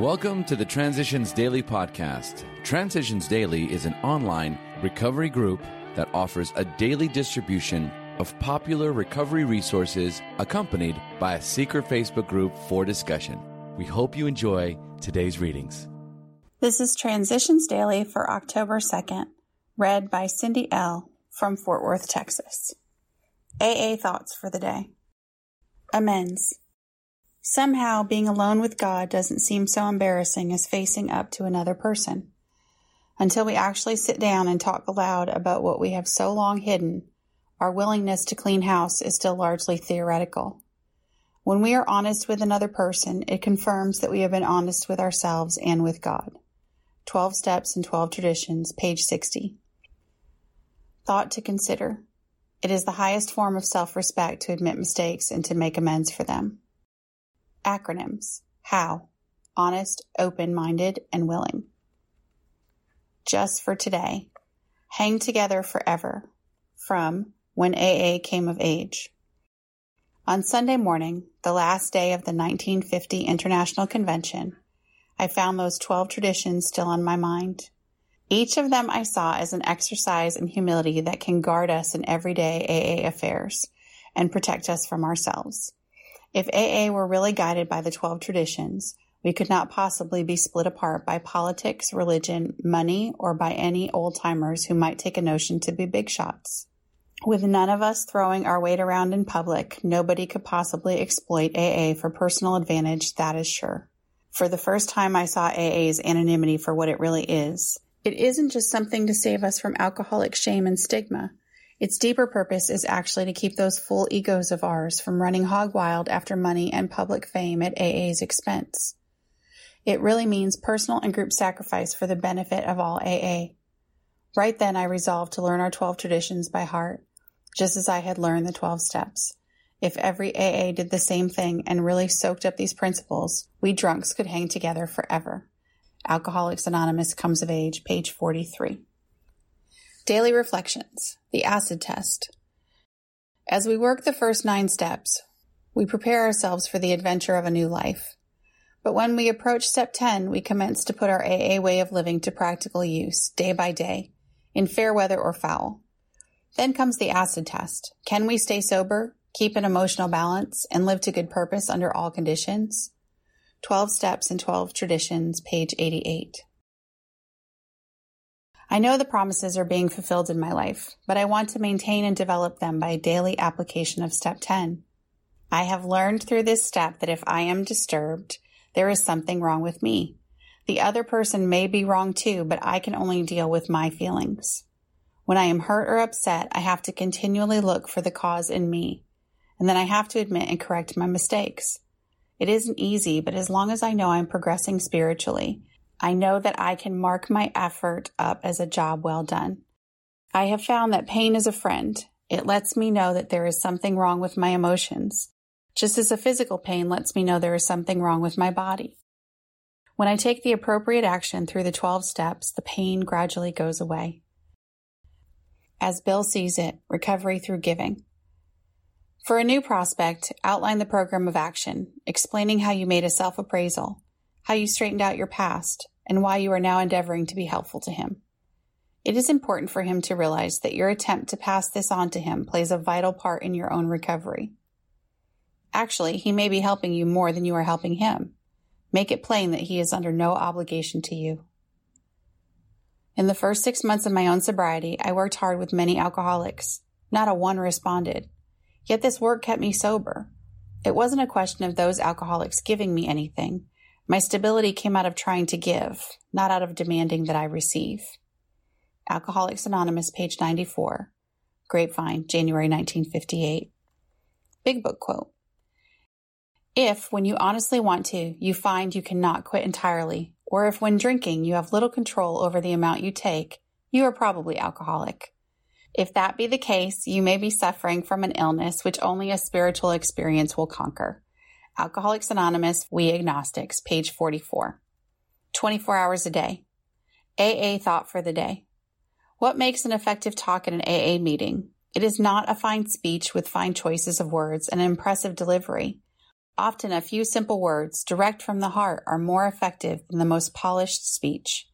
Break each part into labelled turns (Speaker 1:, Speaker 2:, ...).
Speaker 1: Welcome to the Transitions Daily podcast. Transitions Daily is an online recovery group that offers a daily distribution of popular recovery resources accompanied by a secret Facebook group for discussion. We hope you enjoy today's readings.
Speaker 2: This is Transitions Daily for October 2nd, read by Cindy L. from Fort Worth, Texas. AA Thoughts for the Day Amends. Somehow, being alone with God doesn't seem so embarrassing as facing up to another person. Until we actually sit down and talk aloud about what we have so long hidden, our willingness to clean house is still largely theoretical. When we are honest with another person, it confirms that we have been honest with ourselves and with God. 12 Steps and 12 Traditions, page 60. Thought to consider. It is the highest form of self respect to admit mistakes and to make amends for them. Acronyms HOW honest, open minded, and willing. Just for today. Hang together forever. From When AA Came of Age. On Sunday morning, the last day of the 1950 International Convention, I found those 12 traditions still on my mind. Each of them I saw as an exercise in humility that can guard us in everyday AA affairs and protect us from ourselves. If AA were really guided by the 12 traditions, we could not possibly be split apart by politics, religion, money, or by any old timers who might take a notion to be big shots. With none of us throwing our weight around in public, nobody could possibly exploit AA for personal advantage, that is sure. For the first time, I saw AA's anonymity for what it really is. It isn't just something to save us from alcoholic shame and stigma. Its deeper purpose is actually to keep those full egos of ours from running hog wild after money and public fame at AA's expense. It really means personal and group sacrifice for the benefit of all AA. Right then, I resolved to learn our 12 traditions by heart, just as I had learned the 12 steps. If every AA did the same thing and really soaked up these principles, we drunks could hang together forever. Alcoholics Anonymous comes of age, page 43. Daily Reflections The Acid Test. As we work the first nine steps, we prepare ourselves for the adventure of a new life. But when we approach step 10, we commence to put our AA way of living to practical use, day by day, in fair weather or foul. Then comes the acid test. Can we stay sober, keep an emotional balance, and live to good purpose under all conditions? 12 Steps and 12 Traditions, page 88. I know the promises are being fulfilled in my life, but I want to maintain and develop them by daily application of step 10. I have learned through this step that if I am disturbed, there is something wrong with me. The other person may be wrong too, but I can only deal with my feelings. When I am hurt or upset, I have to continually look for the cause in me, and then I have to admit and correct my mistakes. It isn't easy, but as long as I know I'm progressing spiritually, I know that I can mark my effort up as a job well done. I have found that pain is a friend. It lets me know that there is something wrong with my emotions, just as a physical pain lets me know there is something wrong with my body. When I take the appropriate action through the 12 steps, the pain gradually goes away. As Bill sees it, recovery through giving. For a new prospect, outline the program of action, explaining how you made a self appraisal, how you straightened out your past, and why you are now endeavoring to be helpful to him. It is important for him to realize that your attempt to pass this on to him plays a vital part in your own recovery. Actually, he may be helping you more than you are helping him. Make it plain that he is under no obligation to you. In the first six months of my own sobriety, I worked hard with many alcoholics. Not a one responded. Yet this work kept me sober. It wasn't a question of those alcoholics giving me anything. My stability came out of trying to give, not out of demanding that I receive. Alcoholics Anonymous, page 94. Grapevine, January 1958. Big Book quote. If, when you honestly want to, you find you cannot quit entirely, or if when drinking you have little control over the amount you take, you are probably alcoholic. If that be the case, you may be suffering from an illness which only a spiritual experience will conquer. Alcoholics Anonymous, We Agnostics, page 44. 24 hours a day. AA thought for the day. What makes an effective talk at an AA meeting? It is not a fine speech with fine choices of words and an impressive delivery. Often, a few simple words, direct from the heart, are more effective than the most polished speech.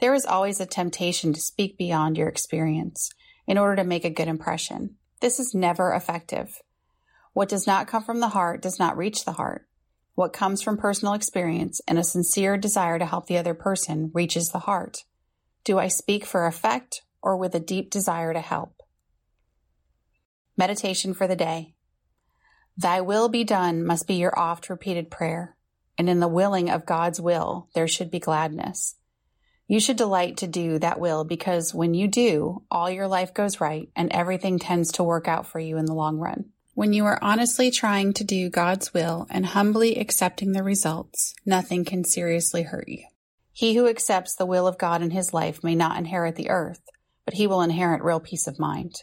Speaker 2: There is always a temptation to speak beyond your experience in order to make a good impression. This is never effective. What does not come from the heart does not reach the heart. What comes from personal experience and a sincere desire to help the other person reaches the heart. Do I speak for effect or with a deep desire to help? Meditation for the day. Thy will be done must be your oft repeated prayer, and in the willing of God's will there should be gladness. You should delight to do that will because when you do, all your life goes right and everything tends to work out for you in the long run. When you are honestly trying to do God's will and humbly accepting the results, nothing can seriously hurt you. He who accepts the will of God in his life may not inherit the earth, but he will inherit real peace of mind.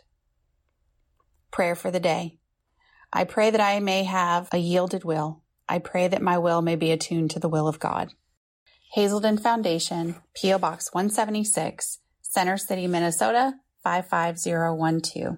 Speaker 2: Prayer for the day. I pray that I may have a yielded will. I pray that my will may be attuned to the will of God. Hazelden Foundation, P.O. Box 176, Center City, Minnesota 55012.